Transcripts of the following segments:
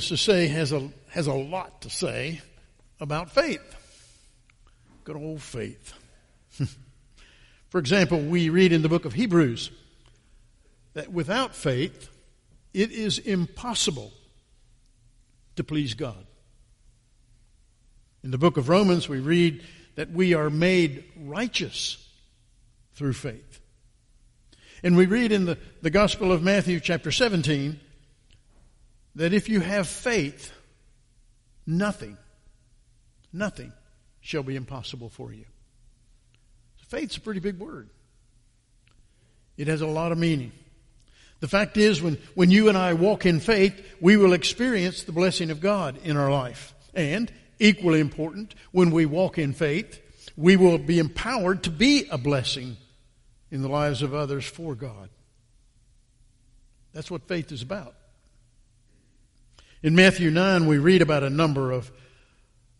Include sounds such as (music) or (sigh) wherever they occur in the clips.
to say has a has a lot to say about faith. Good old faith. (laughs) For example, we read in the book of Hebrews that without faith, it is impossible to please God. In the book of Romans, we read that we are made righteous through faith. And we read in the, the Gospel of Matthew, chapter 17, that if you have faith, nothing, nothing shall be impossible for you. Faith's a pretty big word. It has a lot of meaning. The fact is, when, when you and I walk in faith, we will experience the blessing of God in our life. And, equally important, when we walk in faith, we will be empowered to be a blessing in the lives of others for God. That's what faith is about. In Matthew 9, we read about a number of,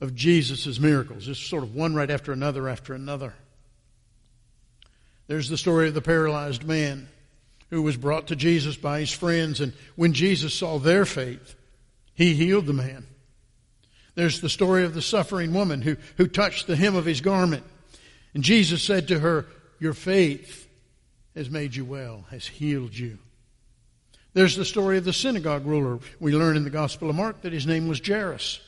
of Jesus' miracles, just sort of one right after another after another. There's the story of the paralyzed man who was brought to Jesus by his friends, and when Jesus saw their faith, he healed the man. There's the story of the suffering woman who, who touched the hem of his garment. And Jesus said to her, Your faith has made you well, has healed you. There's the story of the synagogue ruler. We learn in the Gospel of Mark that his name was Jairus,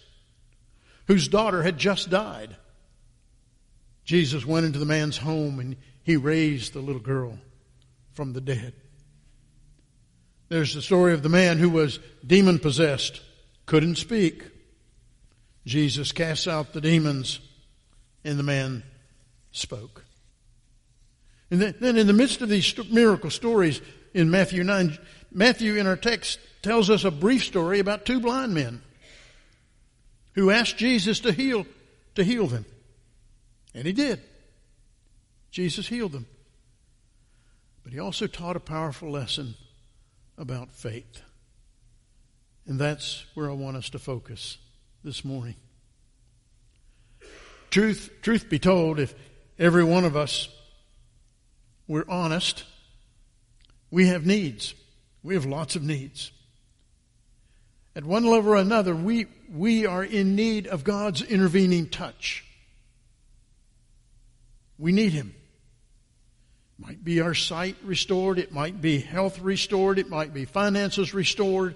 whose daughter had just died. Jesus went into the man's home and he raised the little girl from the dead. There's the story of the man who was demon possessed, couldn't speak. Jesus cast out the demons, and the man spoke. And then, then in the midst of these miracle stories in Matthew 9, Matthew in our text tells us a brief story about two blind men who asked Jesus to heal, to heal them. And he did. Jesus healed them. But he also taught a powerful lesson about faith. And that's where I want us to focus this morning. Truth, truth be told, if every one of us were honest, we have needs. We have lots of needs. At one level or another, we, we are in need of God's intervening touch. We need Him. It might be our sight restored, it might be health restored, it might be finances restored,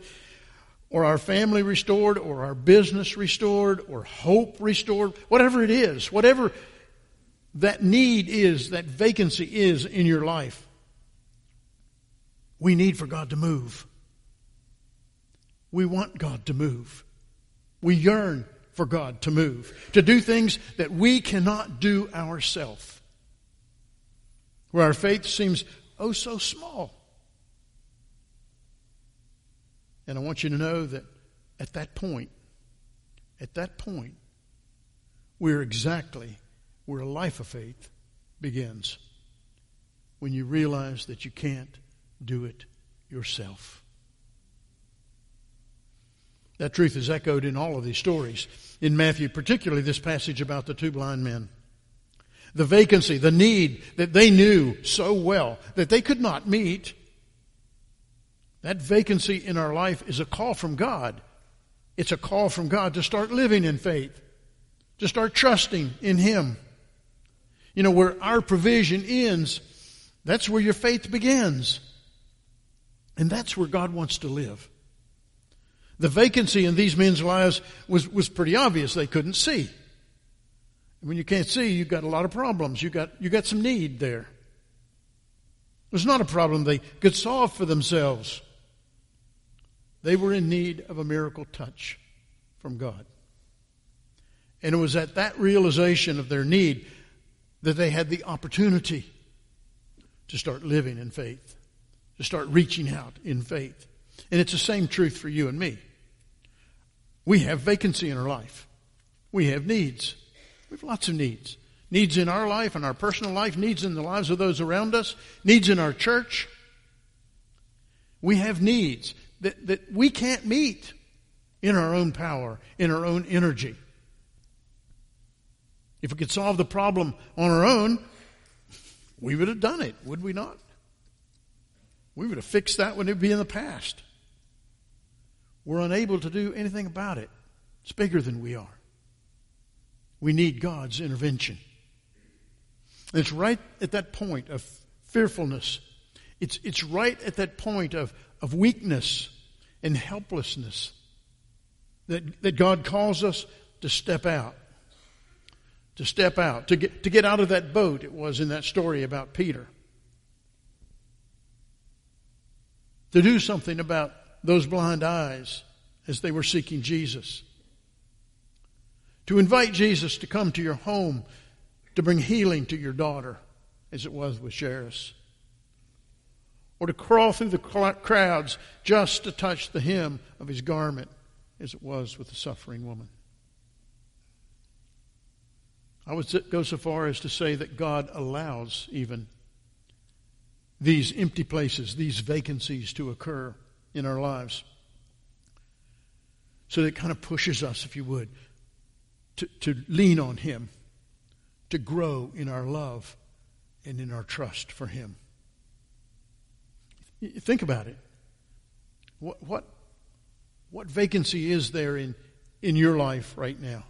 or our family restored, or our business restored, or hope restored, whatever it is, whatever that need is, that vacancy is in your life. We need for God to move. We want God to move. We yearn for God to move, to do things that we cannot do ourselves. Where our faith seems oh so small. And I want you to know that at that point, at that point, we're exactly where a life of faith begins. When you realize that you can't do it yourself. That truth is echoed in all of these stories. In Matthew, particularly this passage about the two blind men. The vacancy, the need that they knew so well that they could not meet. That vacancy in our life is a call from God. It's a call from God to start living in faith, to start trusting in Him. You know, where our provision ends, that's where your faith begins. And that's where God wants to live. The vacancy in these men's lives was, was pretty obvious. They couldn't see. And when you can't see, you've got a lot of problems. You got, you got some need there. It was not a problem they could solve for themselves. They were in need of a miracle touch from God. And it was at that realization of their need that they had the opportunity to start living in faith, to start reaching out in faith. And it's the same truth for you and me. We have vacancy in our life. We have needs. We have lots of needs. Needs in our life, and our personal life, needs in the lives of those around us, needs in our church. We have needs that, that we can't meet in our own power, in our own energy. If we could solve the problem on our own, we would have done it, would we not? We would have fixed that when it would be in the past. we're unable to do anything about it. It's bigger than we are. We need God's intervention. It's right at that point of fearfulness. It's, it's right at that point of, of weakness and helplessness that, that God calls us to step out. To step out, to get, to get out of that boat, it was in that story about Peter. To do something about those blind eyes as they were seeking Jesus. To invite Jesus to come to your home to bring healing to your daughter, as it was with Jairus. Or to crawl through the crowds just to touch the hem of his garment, as it was with the suffering woman. I would go so far as to say that God allows even these empty places, these vacancies to occur in our lives. So that kind of pushes us, if you would, to, to lean on Him, to grow in our love and in our trust for Him. Think about it. What, what, what vacancy is there in, in your life right now?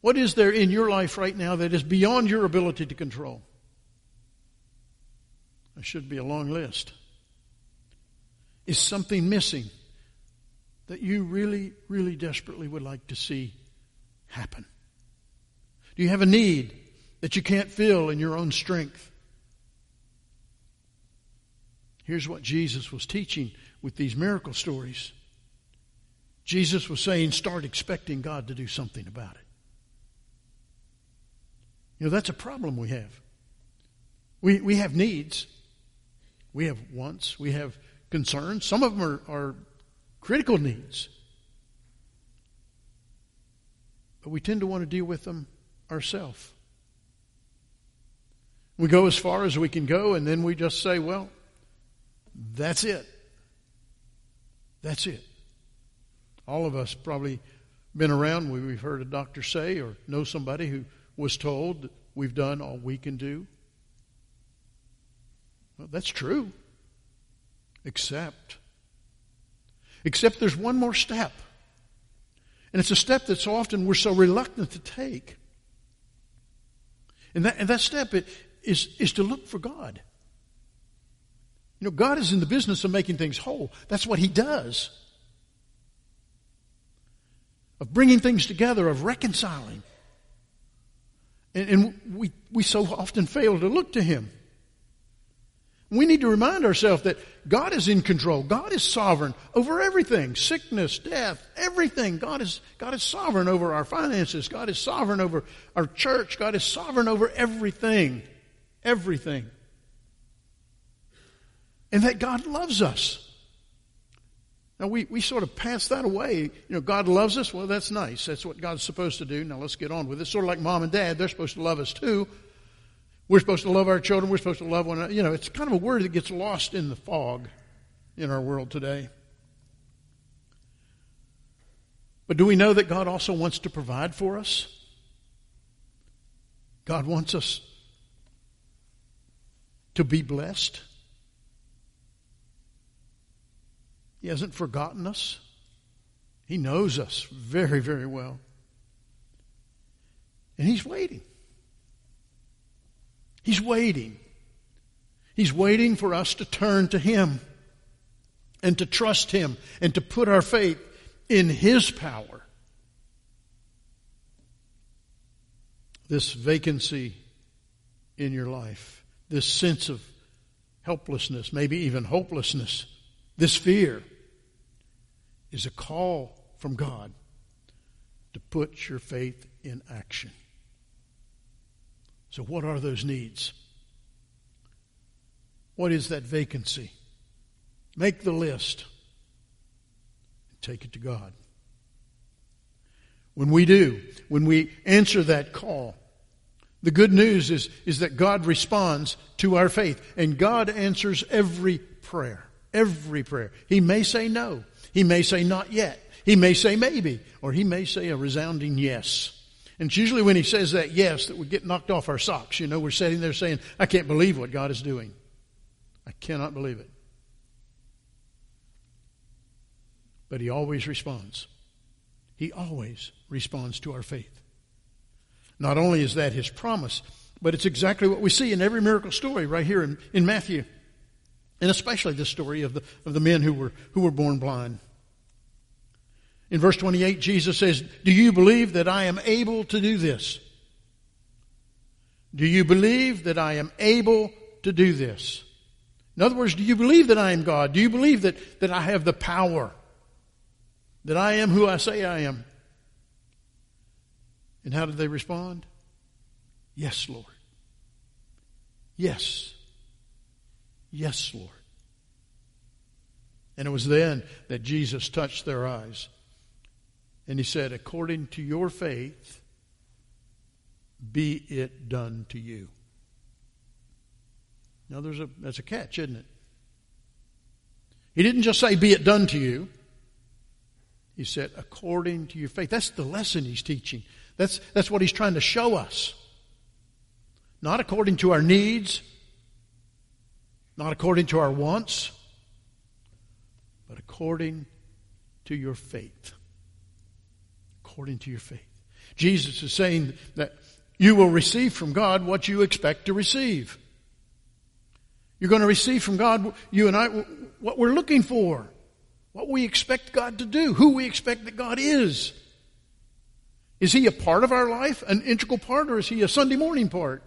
What is there in your life right now that is beyond your ability to control? There should be a long list. Is something missing that you really, really desperately would like to see happen? Do you have a need that you can't fill in your own strength? Here's what Jesus was teaching with these miracle stories. Jesus was saying, start expecting God to do something about it. You know, that's a problem we have. We, we have needs. We have wants. We have concerns. Some of them are, are critical needs. But we tend to want to deal with them ourselves. We go as far as we can go, and then we just say, well, that's it. That's it. All of us probably been around, we've heard a doctor say, or know somebody who was told we've done all we can do. Well, that's true. Except, except there's one more step. And it's a step that so often we're so reluctant to take. And that, and that step is, is to look for God. You know, God is in the business of making things whole. That's what He does. Of bringing things together, of reconciling. And, and we, we so often fail to look to Him. We need to remind ourselves that God is in control. God is sovereign over everything. Sickness, death, everything. God is, God is sovereign over our finances. God is sovereign over our church. God is sovereign over everything. Everything. And that God loves us. Now we, we sort of pass that away. You know, God loves us. Well, that's nice. That's what God's supposed to do. Now let's get on with it. Sort of like mom and dad. They're supposed to love us too. We're supposed to love our children. We're supposed to love one another. You know, it's kind of a word that gets lost in the fog in our world today. But do we know that God also wants to provide for us? God wants us to be blessed. He hasn't forgotten us. He knows us very, very well. And He's waiting. He's waiting. He's waiting for us to turn to Him and to trust Him and to put our faith in His power. This vacancy in your life, this sense of helplessness, maybe even hopelessness, this fear is a call from God to put your faith in action. So, what are those needs? What is that vacancy? Make the list and take it to God. When we do, when we answer that call, the good news is, is that God responds to our faith, and God answers every prayer. Every prayer. He may say no. He may say not yet. He may say maybe, or he may say a resounding yes. And it's usually when he says that yes that we get knocked off our socks. You know, we're sitting there saying, I can't believe what God is doing. I cannot believe it. But he always responds. He always responds to our faith. Not only is that his promise, but it's exactly what we see in every miracle story right here in, in Matthew. And especially the story of the, of the men who were, who were born blind. In verse 28, Jesus says, Do you believe that I am able to do this? Do you believe that I am able to do this? In other words, do you believe that I am God? Do you believe that, that I have the power? That I am who I say I am? And how did they respond? Yes, Lord. Yes. Yes, Lord. And it was then that Jesus touched their eyes. And he said, According to your faith, be it done to you. Now there's a that's a catch, isn't it? He didn't just say, Be it done to you. He said, according to your faith. That's the lesson he's teaching. That's, that's what he's trying to show us. Not according to our needs, not according to our wants, but according to your faith. According to your faith. Jesus is saying that you will receive from God what you expect to receive. You're going to receive from God, you and I, what we're looking for, what we expect God to do, who we expect that God is. Is He a part of our life, an integral part, or is He a Sunday morning part?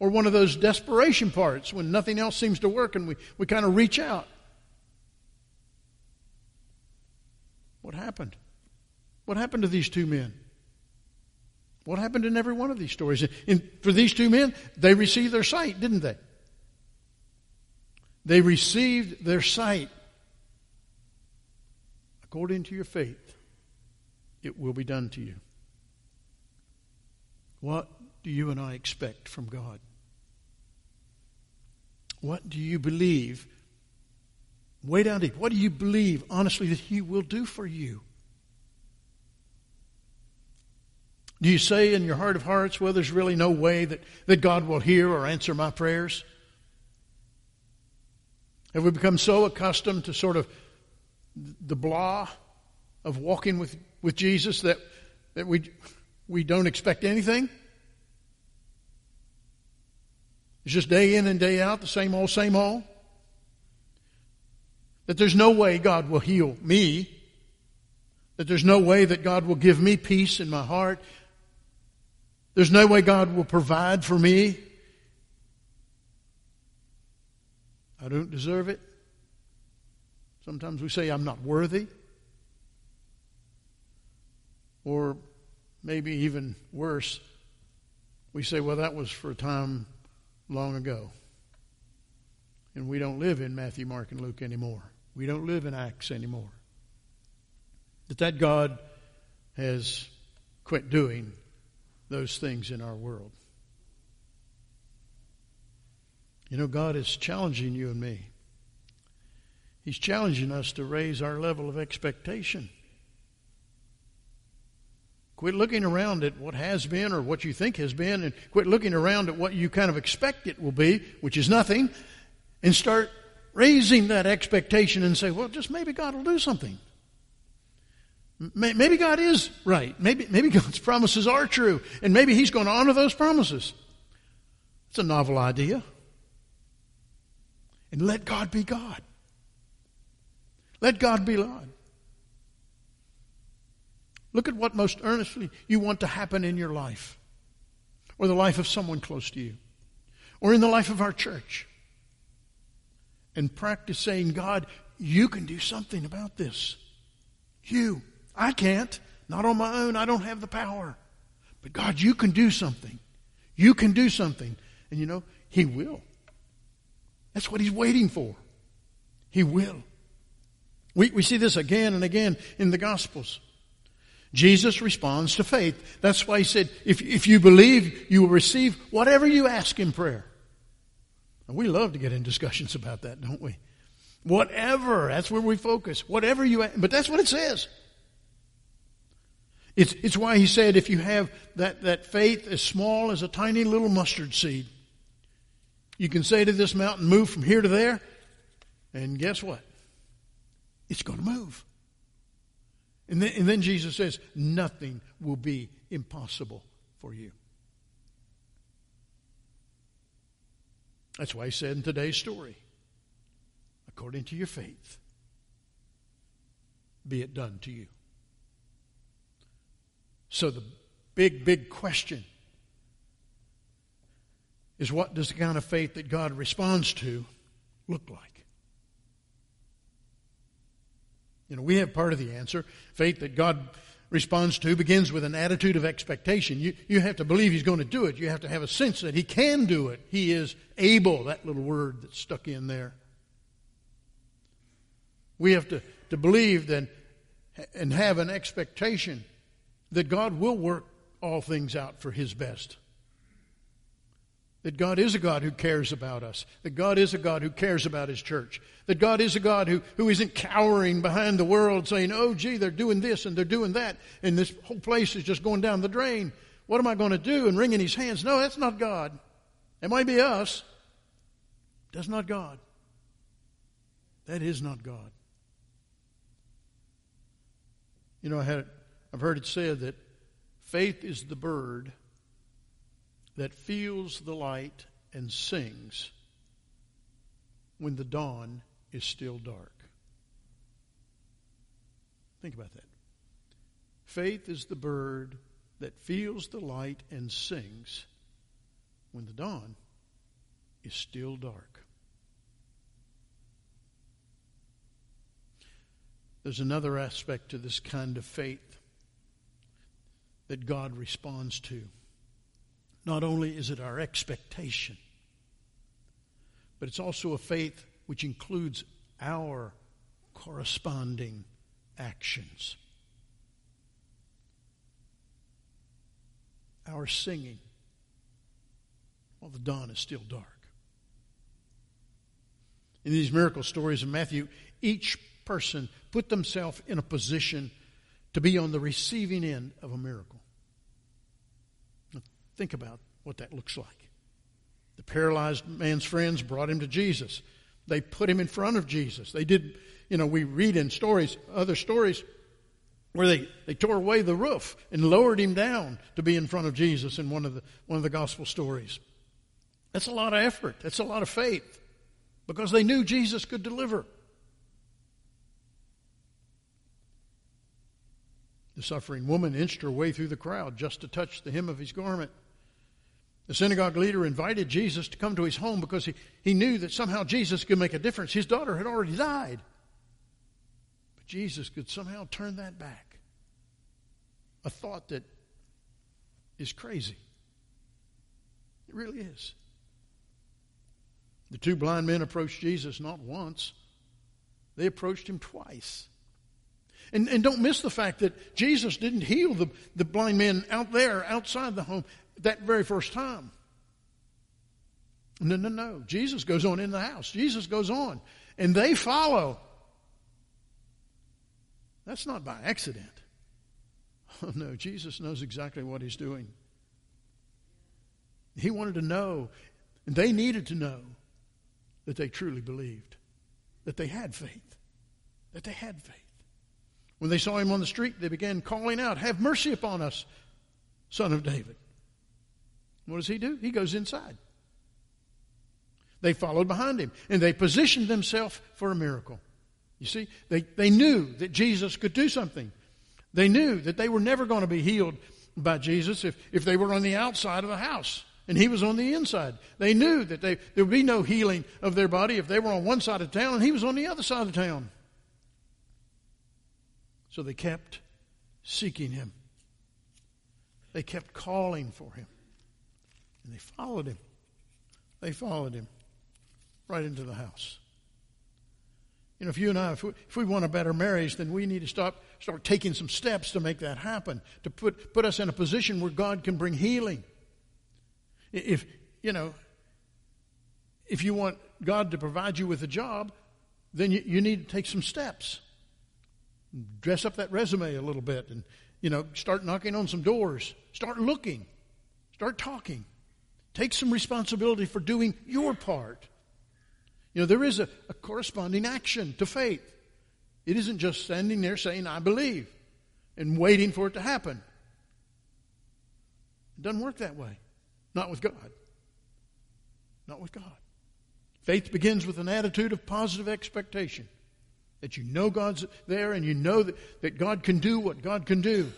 Or one of those desperation parts when nothing else seems to work and we, we kind of reach out? What happened? What happened to these two men? What happened in every one of these stories? And for these two men, they received their sight, didn't they? They received their sight. According to your faith, it will be done to you. What do you and I expect from God? What do you believe? Way down deep. What do you believe, honestly, that He will do for you? Do you say in your heart of hearts, well, there's really no way that, that God will hear or answer my prayers? Have we become so accustomed to sort of the blah of walking with, with Jesus that, that we, we don't expect anything? It's just day in and day out, the same old, same old. That there's no way God will heal me. That there's no way that God will give me peace in my heart. There's no way God will provide for me. I don't deserve it. Sometimes we say, I'm not worthy. Or maybe even worse, we say, well, that was for a time long ago. And we don't live in Matthew, Mark, and Luke anymore. We don't live in Acts anymore. That that God has quit doing those things in our world. You know, God is challenging you and me. He's challenging us to raise our level of expectation. Quit looking around at what has been or what you think has been, and quit looking around at what you kind of expect it will be, which is nothing, and start raising that expectation and say, well, just maybe God will do something. Maybe God is right. Maybe, maybe (laughs) God's promises are true, and maybe He's going to honor those promises. It's a novel idea and let God be God. Let God be God. Look at what most earnestly you want to happen in your life, or the life of someone close to you, or in the life of our church. And practice saying, God, you can do something about this. You. I can't. Not on my own. I don't have the power. But God, you can do something. You can do something. And you know, He will. That's what he's waiting for. He will. We, we see this again and again in the Gospels. Jesus responds to faith. That's why he said, if, if you believe, you will receive whatever you ask in prayer. And we love to get in discussions about that, don't we? Whatever. That's where we focus. Whatever you, ask, but that's what it says. It's, it's why he said if you have that, that faith as small as a tiny little mustard seed, you can say to this mountain, move from here to there, and guess what? It's going to move. And then, and then Jesus says, nothing will be impossible for you. That's why he said in today's story, according to your faith, be it done to you. So the big, big question is what does the kind of faith that God responds to look like? You know, we have part of the answer. Faith that God responds to begins with an attitude of expectation. You, you have to believe He's going to do it. You have to have a sense that He can do it. He is able, that little word that's stuck in there. We have to, to believe that, and have an expectation that God will work all things out for His best. That God is a God who cares about us. That God is a God who cares about His church. That God is a God who, who isn't cowering behind the world saying, oh, gee, they're doing this and they're doing that, and this whole place is just going down the drain. What am I going to do? And wringing His hands. No, that's not God. It might be us. That's not God. That is not God. You know, I had, I've heard it said that faith is the bird that feels the light and sings when the dawn is still dark. Think about that. Faith is the bird that feels the light and sings when the dawn is still dark. There's another aspect to this kind of faith that God responds to. Not only is it our expectation, but it's also a faith which includes our corresponding actions. Our singing while the dawn is still dark. In these miracle stories of Matthew, each person put themselves in a position to be on the receiving end of a miracle. Think about what that looks like. The paralyzed man's friends brought him to Jesus. They put him in front of Jesus. They did, you know, we read in stories, other stories, where they, they tore away the roof and lowered him down to be in front of Jesus in one of the, one of the gospel stories. That's a lot of effort. That's a lot of faith because they knew Jesus could deliver. The suffering woman inched her way through the crowd just to touch the hem of his garment. The synagogue leader invited Jesus to come to his home because he, he knew that somehow Jesus could make a difference. His daughter had already died. But Jesus could somehow turn that back. A thought that is crazy. It really is. The two blind men approached Jesus not once, they approached him twice. And, and don't miss the fact that Jesus didn't heal the, the blind men out there, outside the home that very first time. No, no, no. Jesus goes on in the house. Jesus goes on. And they follow. That's not by accident. (laughs) Oh, no. Jesus knows exactly what he's doing. He wanted to know, and they needed to know, that they truly believed, that they had faith, that they had faith. When they saw him on the street, they began calling out, Have mercy upon us, son of David. What does he do? He goes inside. They followed behind him and they positioned themselves for a miracle. You see, they, they knew that Jesus could do something. They knew that they were never going to be healed by Jesus if, if they were on the outside of the house and he was on the inside. They knew that they, there would be no healing of their body if they were on one side of town and he was on the other side of town. So they kept seeking him. They kept calling for him. And they followed him. They followed him right into the house. You know, if you and I, if we, if we want a better marriage, then we need to stop, start taking some steps to make that happen, to put, put us in a position where God can bring healing. If, you know, if you want God to provide you with a job, then you, you need to take some steps. Dress up that resume a little bit and, you know, start knocking on some doors. Start looking. Start talking. Take some responsibility for doing your part. You know, there is a, a corresponding action to faith. It isn't just standing there saying, I believe. and waiting for it to happen. It doesn't work that way. Not with God. Not with God. Faith begins with an attitude of positive expectation that you know God's there and you know that, that God can do what God can do.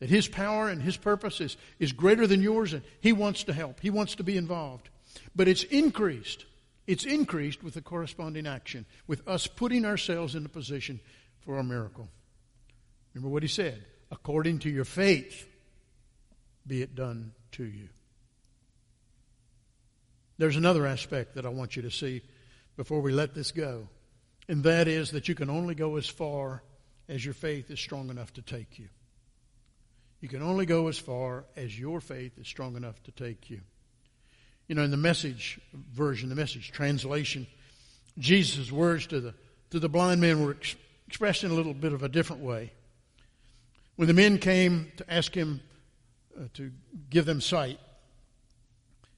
That His power and His purpose is, is greater than yours and He wants to help. He wants to be involved. But it's increased. It's increased with the corresponding action, with us putting ourselves in a position for a miracle. Remember what He said according to your faith, be it done to you. There's another aspect that I want you to see before we let this go, and that is that you can only go as far as your faith is strong enough to take you. You can only go as far as your faith is strong enough to take you. You know, in the message version, the message translation, Jesus' words to the, to the blind men were ex- expressed in a little bit of a different way. When the men came to ask him uh, to give them sight,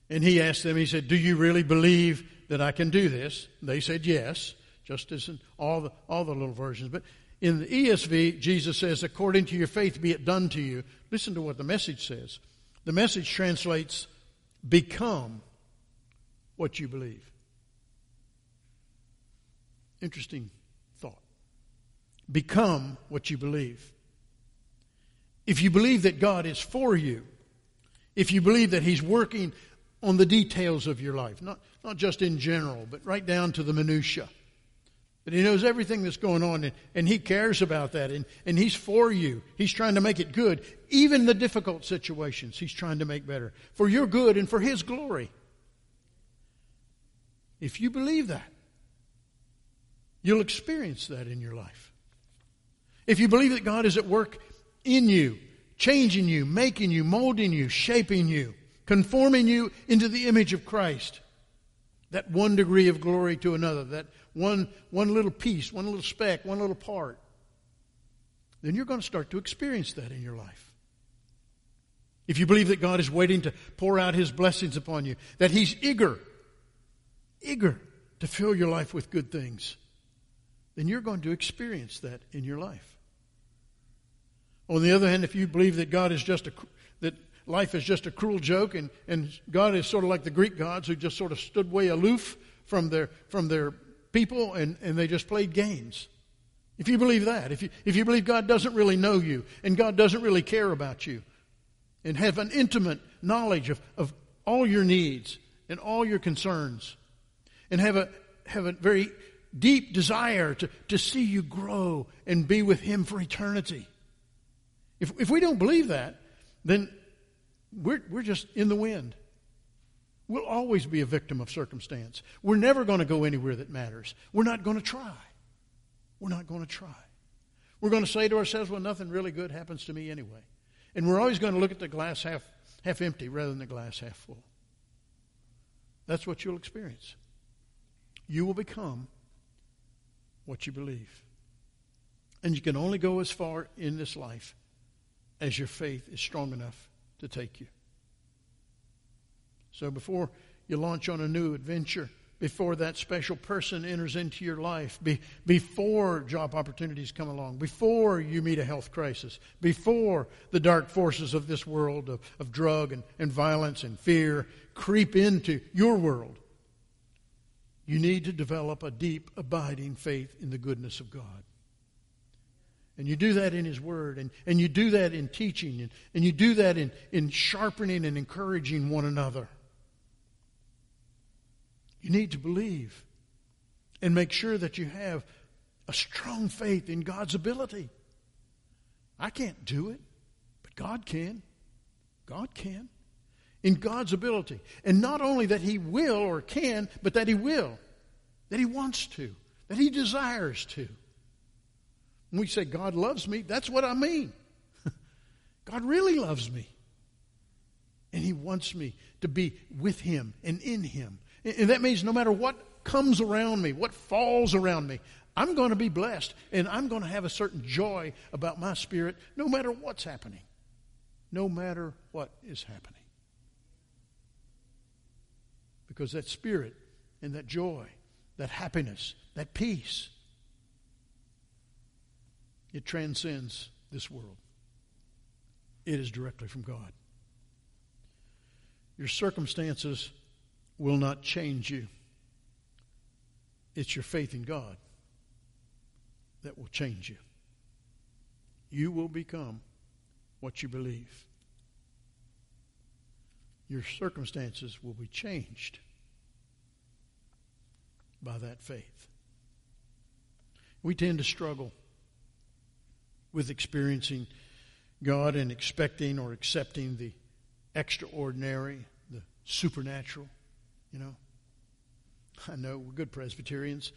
and he asked them, he said, Do you really believe that I can do this? They said yes, just as in all the, all the little versions. But in the ESV, Jesus says, according to your faith be it done to you. Listen to what the message says. The message translates, become what you believe. Interesting thought. Become what you believe. If you believe that God is for you, if you believe that He's working on the details of your life, not, not just in general, but right down to the minutiae but he knows everything that's going on, and, and he cares about that, and, and he's for you. He's trying to make it good. Even the difficult situations, he's trying to make better. For your good and for his glory. If you believe that, you'll experience that in your life. If you believe that God is at work in you, changing you, making you, molding you, shaping you, conforming you into the image of Christ, that one degree of glory to another, that one, one little piece, one little speck, one little part, then you're going to start to experience that in your life. If you believe that God is waiting to pour out His blessings upon you, that He's eager, eager to fill your life with good things, then you're going to experience that in your life. On the other hand, if you believe that God is just a, that life is just a cruel joke and, and God is sort of like the Greek gods who just sort of stood way aloof from their, from their people and, and they just played games. If you believe that, if you, if you believe God doesn't really know you and God doesn't really care about you and have an intimate knowledge of, of all your needs and all your concerns and have a, have a very deep desire to, to see you grow and be with Him for eternity. If, if we don't believe that, then we're, we're just in the wind. We'll always be a victim of circumstance. We're never going to go anywhere that matters. We're not going to try. We're not going to try. We're going to say to ourselves, well, nothing really good happens to me anyway. And we're always going to look at the glass half, half empty rather than the glass half full. That's what you'll experience. You will become what you believe. And you can only go as far in this life as your faith is strong enough to take you. So before you launch on a new adventure, before that special person enters into your life, be, before job opportunities come along, before you meet a health crisis, before the dark forces of this world of, of drug and, and violence and fear creep into your world, you need to develop a deep, abiding faith in the goodness of God. And you do that in His Word, and, and you do that in teaching, and, and you do that in, in sharpening and encouraging one another. You need to believe and make sure that you have a strong faith in God's ability. I can't do it, but God can. God can. In God's ability. And not only that He will or can, but that He will. That He wants to. That He desires to. When we say God loves me, that's what I mean. (laughs) God really loves me. And He wants me to be with Him and in Him and that means no matter what comes around me, what falls around me, I'm going to be blessed and I'm going to have a certain joy about my spirit no matter what's happening. No matter what is happening. Because that spirit and that joy, that happiness, that peace, it transcends this world. It is directly from God. Your circumstances will not change you. It's your faith in God that will change you. You will become what you believe. Your circumstances will be changed by that faith. We tend to struggle with experiencing God and expecting or accepting the extraordinary, the supernatural, you know. I know we're good Presbyterians.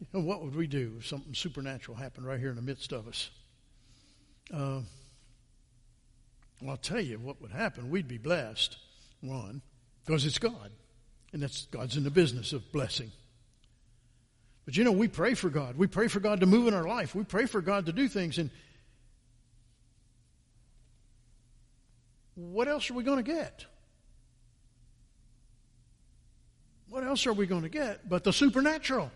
You know, what would we do if something supernatural happened right here in the midst of us? Uh, well, I'll tell you what would happen. We'd be blessed, one, because it's God. And that's God's in the business of blessing. But you know, we pray for God. We pray for God to move in our life. We pray for God to do things. And what else are we going to get? What else are we going to get but the supernatural,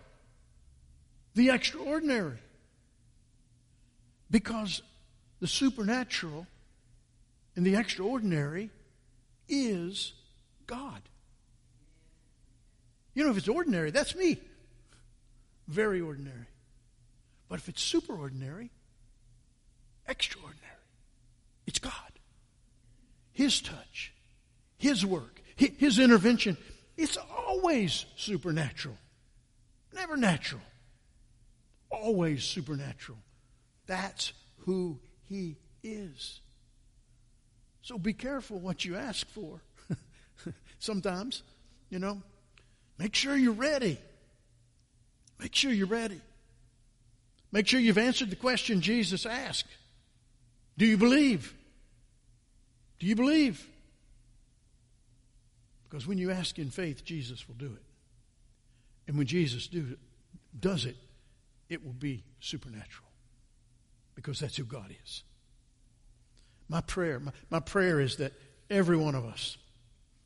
the extraordinary? Because the supernatural and the extraordinary is God. You know, if it's ordinary, that's me. Very ordinary. But if it's super ordinary, extraordinary, it's God. His touch, His work, His intervention. It's always supernatural, never natural. Always supernatural. That's who He is. So be careful what you ask for. (laughs) Sometimes, you know, make sure you're ready. Make sure you're ready. Make sure you've answered the question Jesus asked Do you believe? Do you believe? Because when you ask in faith, Jesus will do it. And when Jesus do does it, it will be supernatural. Because that's who God is. My prayer, my, my prayer is that every one of us,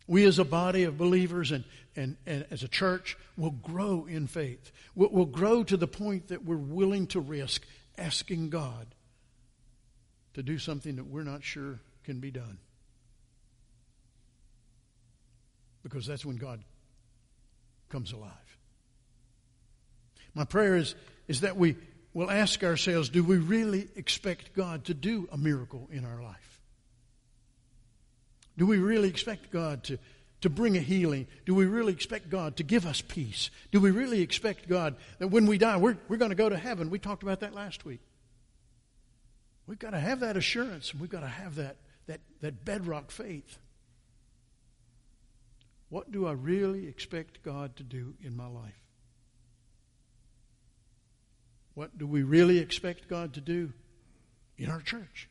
we as a body of believers and, and, and as a church, will grow in faith. We'll, we'll grow to the point that we're willing to risk asking God to do something that we're not sure can be done. Because that's when God comes alive. My prayer is, is that we we'll ask ourselves do we really expect God to do a miracle in our life? Do we really expect God to, to bring a healing? Do we really expect God to give us peace? Do we really expect God that when we die, we're, we're going to go to heaven? We talked about that last week. We've got to have that assurance, and we've got to have that, that, that bedrock faith. What do I really expect God to do in my life? What do we really expect God to do in our church?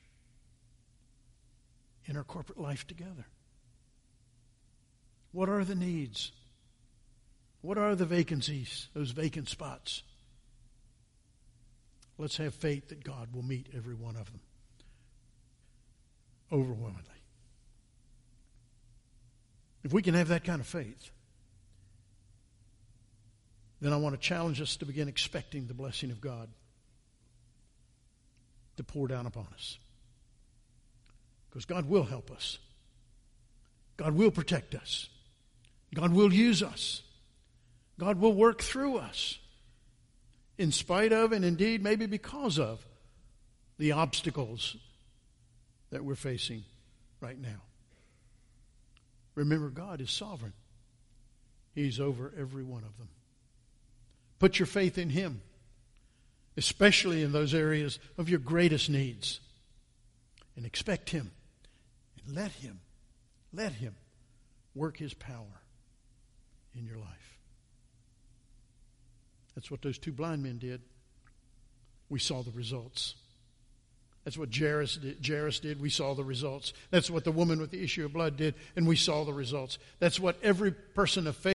In our corporate life together? What are the needs? What are the vacancies, those vacant spots? Let's have faith that God will meet every one of them overwhelmingly. If we can have that kind of faith, then I want to challenge us to begin expecting the blessing of God to pour down upon us. Because God will help us, God will protect us, God will use us, God will work through us, in spite of, and indeed maybe because of, the obstacles that we're facing right now. Remember, God is sovereign. He's over every one of them. Put your faith in Him, especially in those areas of your greatest needs. And expect Him. And let Him, let Him work His power in your life. That's what those two blind men did. We saw the results. That's what Jairus did. Jairus did. We saw the results. That's what the woman with the issue of blood did, and we saw the results. That's what every person of faith